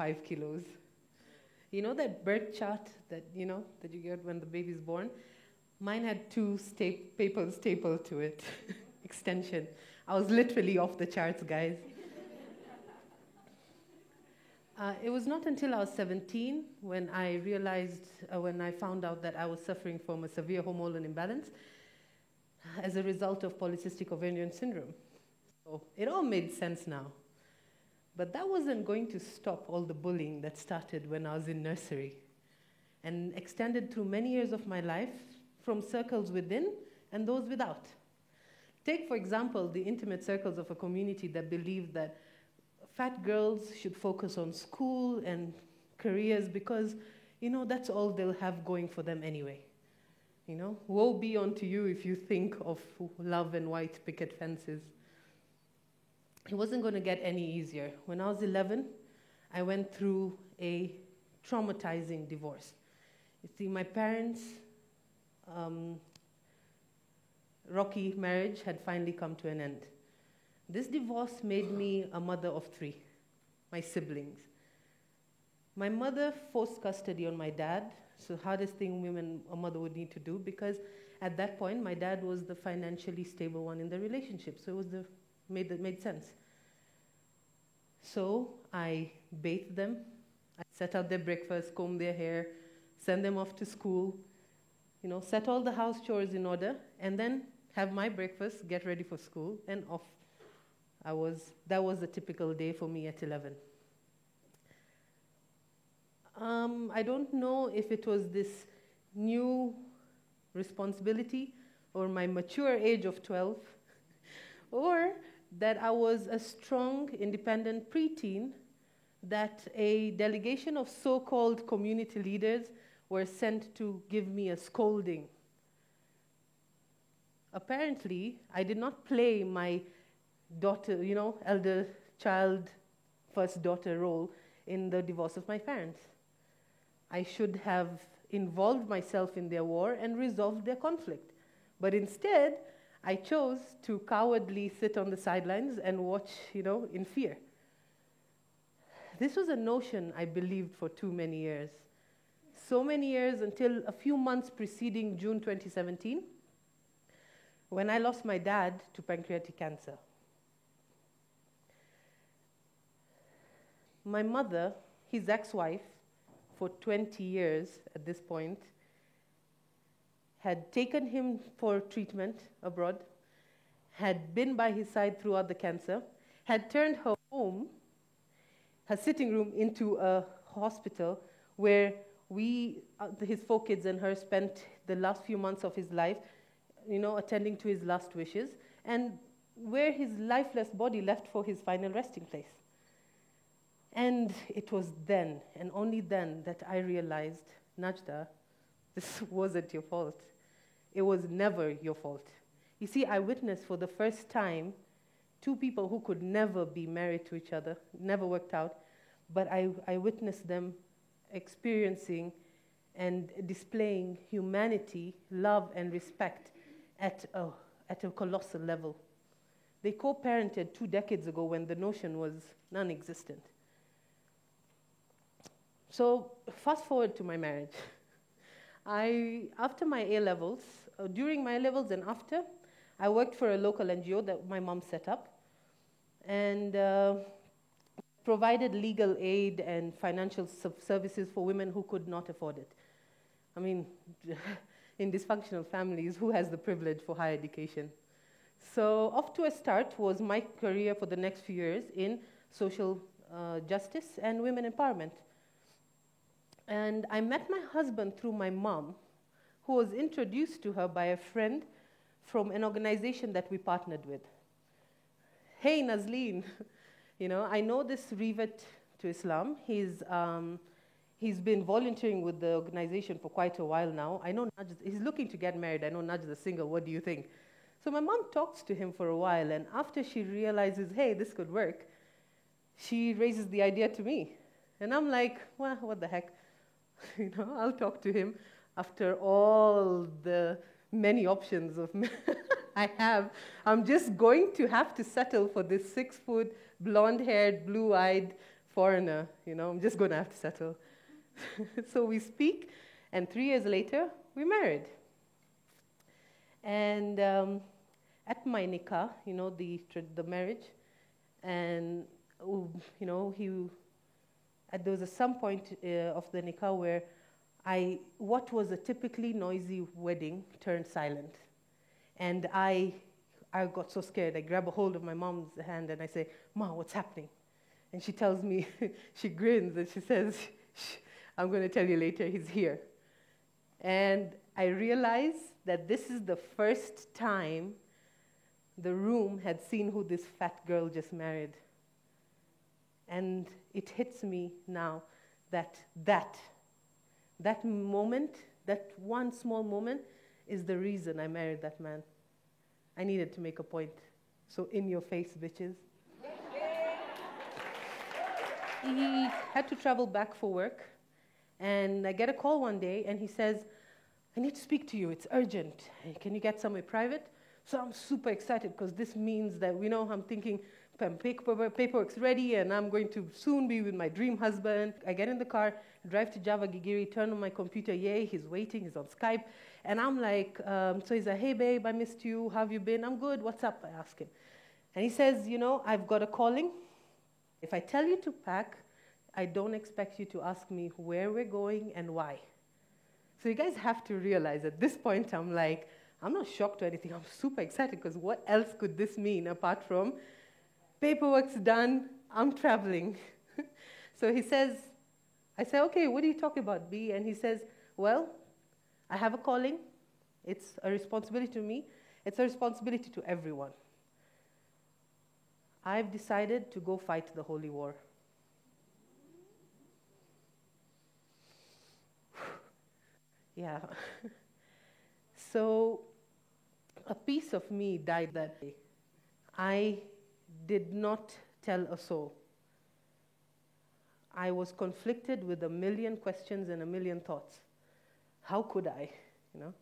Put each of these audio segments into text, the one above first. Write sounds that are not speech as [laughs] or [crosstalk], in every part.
five kilos. You know that birth chart that you know that you get when the baby's born? Mine had two sta- papers stapled to it, [laughs] extension. I was literally off the charts, guys. [laughs] Uh, it was not until I was 17 when I realized, uh, when I found out that I was suffering from a severe hormonal imbalance as a result of polycystic ovarian syndrome. So it all made sense now. But that wasn't going to stop all the bullying that started when I was in nursery and extended through many years of my life from circles within and those without. Take, for example, the intimate circles of a community that believed that fat girls should focus on school and careers because, you know, that's all they'll have going for them anyway. You know, woe be unto you if you think of love and white picket fences. It wasn't going to get any easier. When I was 11, I went through a traumatizing divorce. You see, my parents' um, rocky marriage had finally come to an end. This divorce made me a mother of three, my siblings. My mother forced custody on my dad, so hardest thing women a mother would need to do because at that point my dad was the financially stable one in the relationship, so it was the made it made sense. So I bathed them, I set out their breakfast, combed their hair, send them off to school, you know, set all the house chores in order, and then have my breakfast, get ready for school, and off I was, that was a typical day for me at 11. Um, I don't know if it was this new responsibility or my mature age of 12, [laughs] or that I was a strong, independent preteen, that a delegation of so called community leaders were sent to give me a scolding. Apparently, I did not play my daughter, you know, elder child, first daughter role in the divorce of my parents. I should have involved myself in their war and resolved their conflict. But instead, I chose to cowardly sit on the sidelines and watch, you know, in fear. This was a notion I believed for too many years. So many years until a few months preceding June 2017, when I lost my dad to pancreatic cancer. My mother, his ex wife, for 20 years at this point, had taken him for treatment abroad, had been by his side throughout the cancer, had turned her home, her sitting room, into a hospital where we, uh, his four kids and her, spent the last few months of his life, you know, attending to his last wishes, and where his lifeless body left for his final resting place. And it was then, and only then, that I realized, Najda, this wasn't your fault. It was never your fault. You see, I witnessed for the first time two people who could never be married to each other, never worked out, but I, I witnessed them experiencing and displaying humanity, love, and respect at a, at a colossal level. They co parented two decades ago when the notion was non existent. So, fast forward to my marriage. I, after my A levels, uh, during my A levels and after, I worked for a local NGO that my mom set up and uh, provided legal aid and financial services for women who could not afford it. I mean, [laughs] in dysfunctional families, who has the privilege for higher education? So, off to a start was my career for the next few years in social uh, justice and women empowerment. And I met my husband through my mom, who was introduced to her by a friend from an organization that we partnered with. Hey, Nazleen, [laughs] you know, I know this revert to Islam. He's, um, he's been volunteering with the organization for quite a while now. I know Naj, he's looking to get married. I know Naj is single. What do you think? So my mom talks to him for a while, and after she realizes, hey, this could work, she raises the idea to me. And I'm like, well, what the heck? [laughs] you know, I'll talk to him after all the many options of [laughs] I have. I'm just going to have to settle for this six foot, blonde haired, blue eyed, foreigner, you know, I'm just going to have to settle. [laughs] so we speak, and three years later, we married. And um, at my nikah, you know, the, the marriage, and, you know, he, there was some point uh, of the nikah where I, what was a typically noisy wedding turned silent. And I, I got so scared. I grab a hold of my mom's hand and I say, Ma, what's happening? And she tells me, [laughs] she grins and she says, I'm going to tell you later, he's here. And I realize that this is the first time the room had seen who this fat girl just married. And it hits me now that that, that moment, that one small moment, is the reason I married that man. I needed to make a point. So, in your face, bitches he had to travel back for work. And I get a call one day, and he says, I need to speak to you. It's urgent. Can you get somewhere private? So I'm super excited because this means that, you know, I'm thinking paperwork's ready and I'm going to soon be with my dream husband. I get in the car, drive to Java Gigiri, turn on my computer. Yay, he's waiting, he's on Skype. And I'm like, um, so he's like, hey, babe, I missed you. How have you been? I'm good. What's up? I ask him. And he says, you know, I've got a calling. If I tell you to pack, I don't expect you to ask me where we're going and why. So you guys have to realize at this point, I'm like, I'm not shocked or anything. I'm super excited because what else could this mean apart from paperwork's done, I'm traveling. [laughs] so he says, I say, okay, what are you talking about, B? And he says, well, I have a calling. It's a responsibility to me. It's a responsibility to everyone. I've decided to go fight the holy war. [sighs] yeah. [laughs] so a piece of me died that day. I did not tell a soul. I was conflicted with a million questions and a million thoughts. How could I? You know,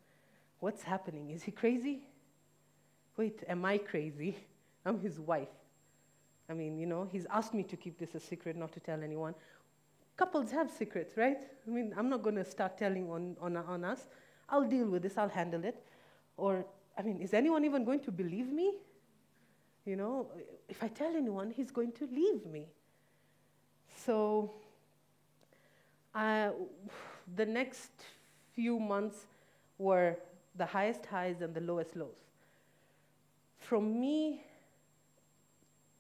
what's happening? Is he crazy? Wait, am I crazy? [laughs] I'm his wife. I mean, you know, he's asked me to keep this a secret, not to tell anyone. Couples have secrets, right? I mean, I'm not going to start telling on, on, on us. I'll deal with this, I'll handle it. Or, I mean, is anyone even going to believe me? You know, if I tell anyone, he's going to leave me. So, the next few months were the highest highs and the lowest lows. From me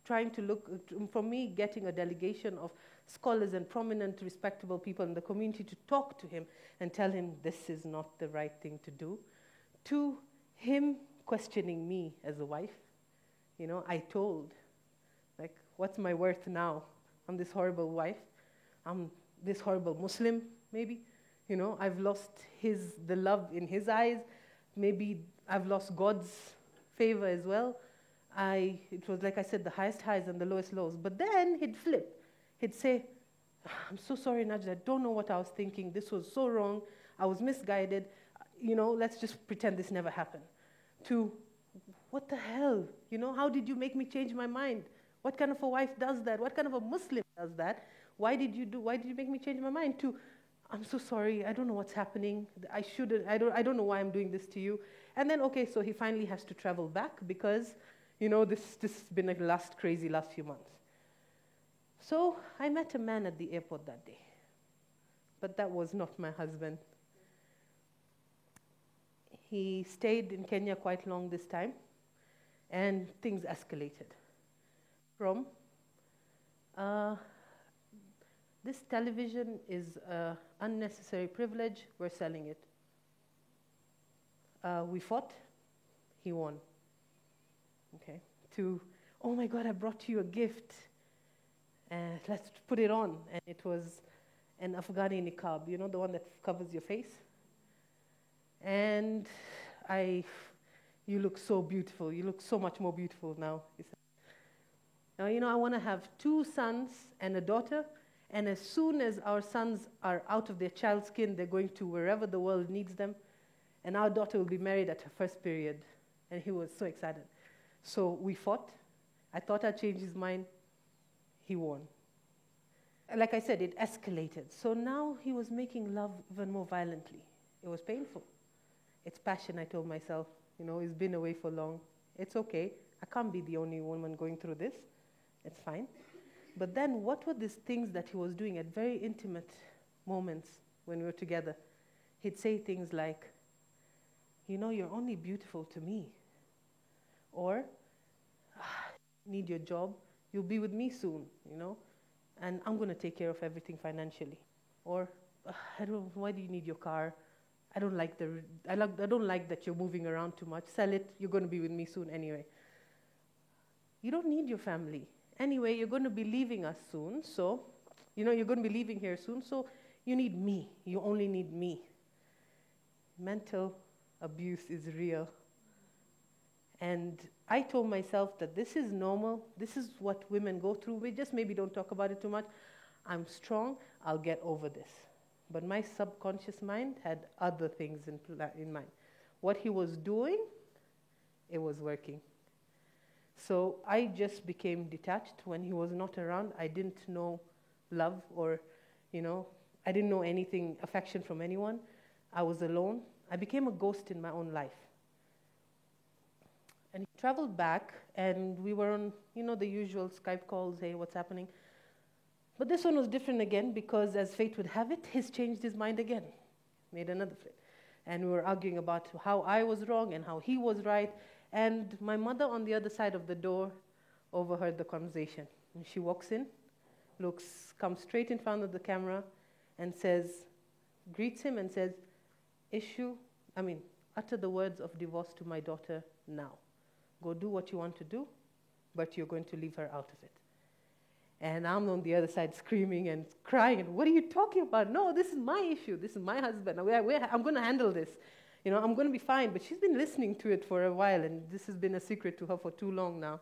trying to look, for me, getting a delegation of scholars and prominent, respectable people in the community to talk to him and tell him this is not the right thing to do, to him questioning me as a wife. You know, I told, like, what's my worth now? I'm this horrible wife. I'm this horrible Muslim, maybe. You know, I've lost his, the love in his eyes. Maybe I've lost God's favor as well. I, it was like I said, the highest highs and the lowest lows. But then he'd flip. He'd say, ah, I'm so sorry, Najda. I don't know what I was thinking. This was so wrong. I was misguided. You know, let's just pretend this never happened. To, what the hell? You know, how did you make me change my mind? What kind of a wife does that? What kind of a Muslim does that? Why did you do, why did you make me change my mind? To, I'm so sorry. I don't know what's happening. I shouldn't, I don't, I don't know why I'm doing this to you. And then, okay, so he finally has to travel back because you know, this, this has been a last crazy last few months. So I met a man at the airport that day, but that was not my husband. He stayed in Kenya quite long this time, and things escalated. From uh, this television is an unnecessary privilege, we're selling it. Uh, we fought, he won okay, to, oh my God, I brought you a gift. Uh, let's put it on. And it was an Afghani niqab, you know, the one that covers your face. And I, you look so beautiful. You look so much more beautiful now. Now, you know, I want to have two sons and a daughter. And as soon as our sons are out of their child's skin, they're going to wherever the world needs them. And our daughter will be married at her first period. And he was so excited. So we fought. I thought I'd change his mind. He won. like I said, it escalated. So now he was making love even more violently. It was painful. It's passion, I told myself. You know, he's been away for long. It's okay. I can't be the only woman going through this. It's fine. But then, what were these things that he was doing at very intimate moments when we were together? He'd say things like, You know, you're only beautiful to me. Or, ah, Need your job. You'll be with me soon, you know, and I'm going to take care of everything financially. Or, ah, I don't, why do you need your car? I don't like the, I, like, I don't like that you're moving around too much. Sell it. You're going to be with me soon anyway. You don't need your family. Anyway, you're going to be leaving us soon, so, you know, you're going to be leaving here soon, so you need me. You only need me. Mental abuse is real. And I told myself that this is normal. This is what women go through. We just maybe don't talk about it too much. I'm strong. I'll get over this. But my subconscious mind had other things in, in mind. What he was doing, it was working. So I just became detached when he was not around. I didn't know love or, you know, I didn't know anything, affection from anyone. I was alone. I became a ghost in my own life. And he traveled back, and we were on, you know, the usual Skype calls, hey, what's happening? But this one was different again because, as fate would have it, he's changed his mind again, made another flip. And we were arguing about how I was wrong and how he was right. And my mother on the other side of the door overheard the conversation. And she walks in, looks, comes straight in front of the camera, and says, greets him and says, issue, I mean, utter the words of divorce to my daughter now. Go do what you want to do, but you're going to leave her out of it. And I'm on the other side screaming and crying. What are you talking about? No, this is my issue. This is my husband. I'm going to handle this. You know, I'm going to be fine. But she's been listening to it for a while, and this has been a secret to her for too long now.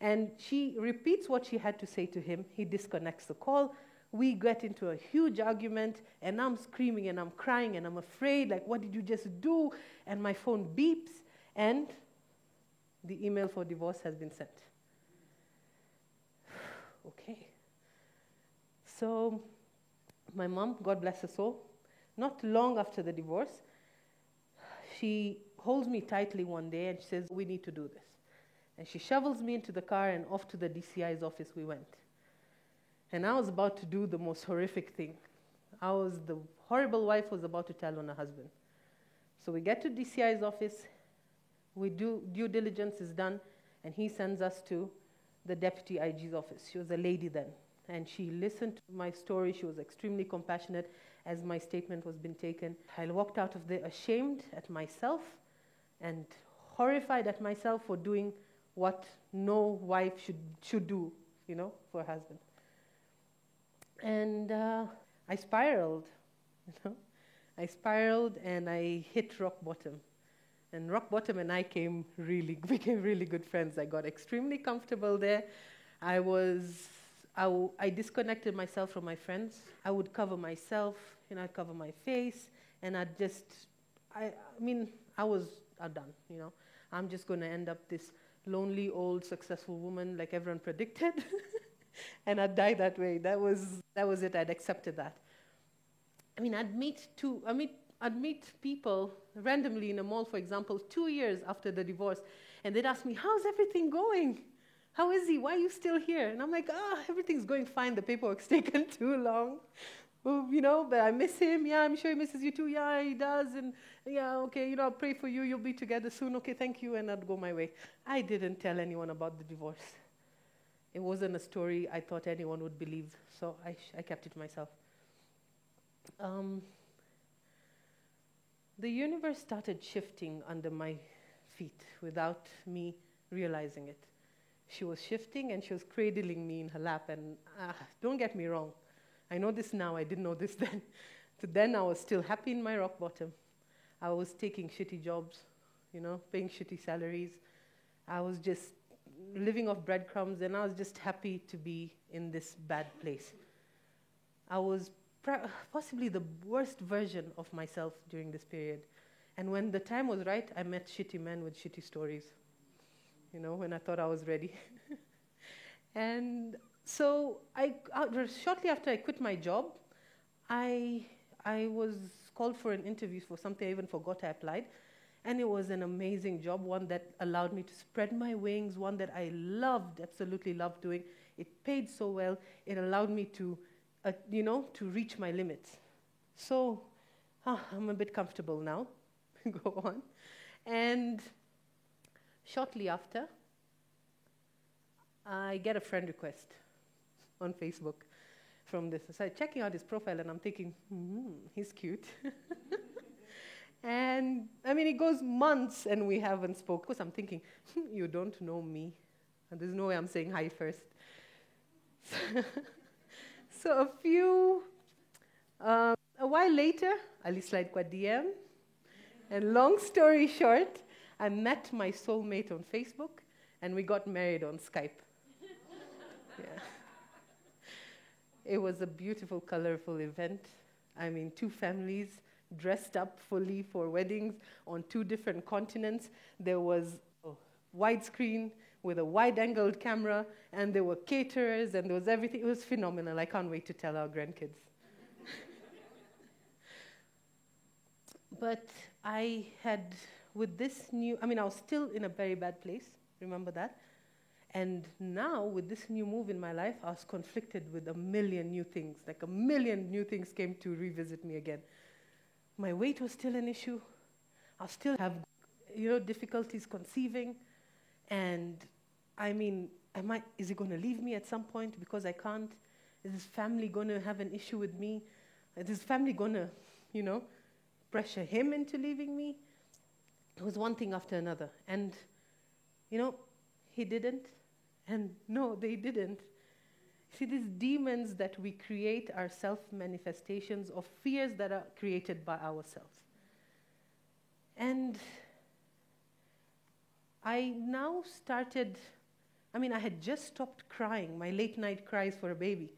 And she repeats what she had to say to him. He disconnects the call. We get into a huge argument, and I'm screaming and I'm crying and I'm afraid. Like, what did you just do? And my phone beeps, and the email for divorce has been sent. Okay. So, my mom, God bless her soul, not long after the divorce, she holds me tightly one day and she says, We need to do this. And she shovels me into the car and off to the DCI's office we went. And I was about to do the most horrific thing. I was the horrible wife was about to tell on her husband. So we get to DCI's office, we do due diligence is done, and he sends us to the deputy IG's office. She was a lady then, and she listened to my story. She was extremely compassionate as my statement was being taken. I walked out of there ashamed at myself and horrified at myself for doing what no wife should, should do, you know, for a husband. And uh, I spiraled, [laughs] you know. I spiraled and I hit rock bottom. And rock bottom and I came really [laughs] became really good friends. I got extremely comfortable there. I was I, w- I disconnected myself from my friends. I would cover myself, you know, I'd cover my face, and I'd just, I, I mean, I was I'm done, you know. I'm just going to end up this lonely, old, successful woman like everyone predicted, [laughs] and I'd die that way. That was, that was it. I'd accepted that. I mean, I'd meet two, I meet I'd meet people randomly in a mall, for example, two years after the divorce, and they'd ask me, How's everything going? How is he? Why are you still here? And I'm like, Ah, oh, everything's going fine. The paperwork's [laughs] taken too long. You know, but I miss him. Yeah, I'm sure he misses you too. Yeah, he does. And yeah, okay, you know, I'll pray for you. You'll be together soon. Okay, thank you. And I'd go my way. I didn't tell anyone about the divorce. It wasn't a story I thought anyone would believe, so I, sh- I kept it to myself. Um, the universe started shifting under my feet without me realizing it. She was shifting and she was cradling me in her lap. And uh, don't get me wrong, I know this now, I didn't know this [laughs] then. so then I was still happy in my rock bottom. I was taking shitty jobs, you know, paying shitty salaries. I was just living off breadcrumbs and I was just happy to be in this bad place. I was possibly the worst version of myself during this period. And when the time was right, I met shitty men with shitty stories. You know, when I thought I was ready. [laughs] and So I, uh, shortly after I quit my job, I, I was called for an interview for something I even forgot I applied. And it was an amazing job, one that allowed me to spread my wings, one that I loved, absolutely loved doing. It paid so well, it allowed me to, uh, you know, to reach my limits. So ah, I'm a bit comfortable now. [laughs] Go on. And shortly after, I get a friend request on Facebook from this. So I'm checking out his profile and I'm thinking, hmm, he's cute. [laughs] and I mean, it goes months and we haven't spoken. Because I'm thinking, hmm, you don't know me. And there's no way I'm saying hi first. [laughs] so a few, um, a while later, Ali slide kwa DM. And long story short, I met my soulmate on Facebook and we got married on Skype. [laughs] yeah. It was a beautiful, colorful event. I mean, two families dressed up fully for weddings on two different continents. There was a widescreen with a wide angled camera, and there were caterers, and there was everything. It was phenomenal. I can't wait to tell our grandkids. [laughs] but I had, with this new, I mean, I was still in a very bad place, remember that? And now, with this new move in my life, I was conflicted with a million new things. Like a million new things came to revisit me again. My weight was still an issue. I still have, you know, difficulties conceiving. And I mean, am I, is he going to leave me at some point because I can't? Is his family going to have an issue with me? Is his family going to, you know, pressure him into leaving me? It was one thing after another. And, you know, he didn't. And no, they didn't. See, these demons that we create are self manifestations of fears that are created by ourselves. And I now started, I mean, I had just stopped crying, my late night cries for a baby.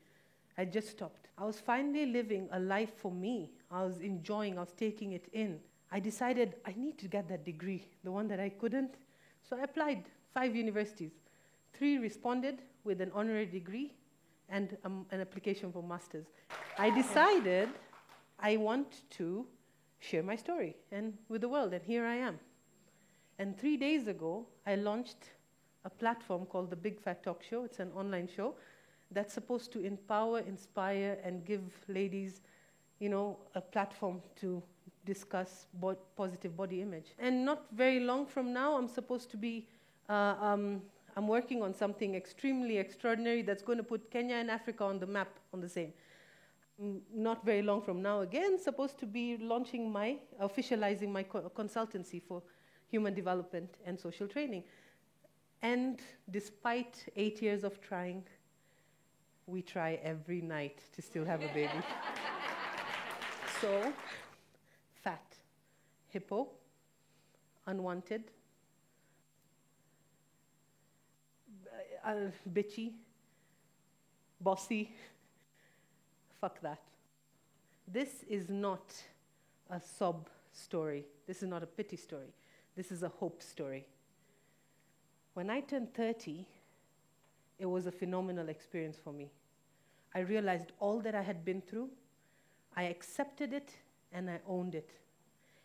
I just stopped. I was finally living a life for me. I was enjoying, I was taking it in. I decided I need to get that degree, the one that I couldn't. So I applied five universities. Three responded with an honorary degree and um, an application for master's. I decided I want to share my story and with the world, and here I am. And three days ago, I launched a platform called the Big Fat Talk Show. It's an online show that's supposed to empower, inspire, and give ladies, you know, a platform to discuss bo- positive body image. And not very long from now, I'm supposed to be uh, um, I'm working on something extremely extraordinary that's going to put Kenya and Africa on the map on the same. Mm, not very long from now, again, supposed to be launching my, officializing my co- consultancy for human development and social training. And despite eight years of trying, we try every night to still have a baby. [laughs] so, fat, hippo, unwanted, uh, bitchy, bossy. Fuck that. This is not a sob story. This is not a pity story. This is a hope story. When I turned 30, it was a phenomenal experience for me. I realized all that I had been through, I accepted it, and I owned it.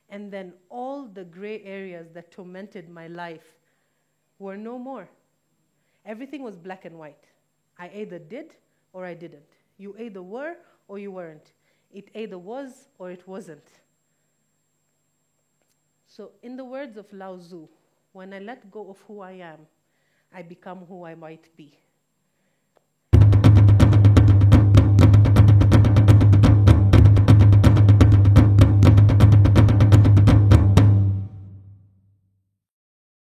And then all the gray areas that tormented my life were no more. Everything was black and white. I either did or I didn't. You either were or you weren't. It either was or it wasn't. So, in the words of Lao Tzu, when I let go of who I am, I become who I might be.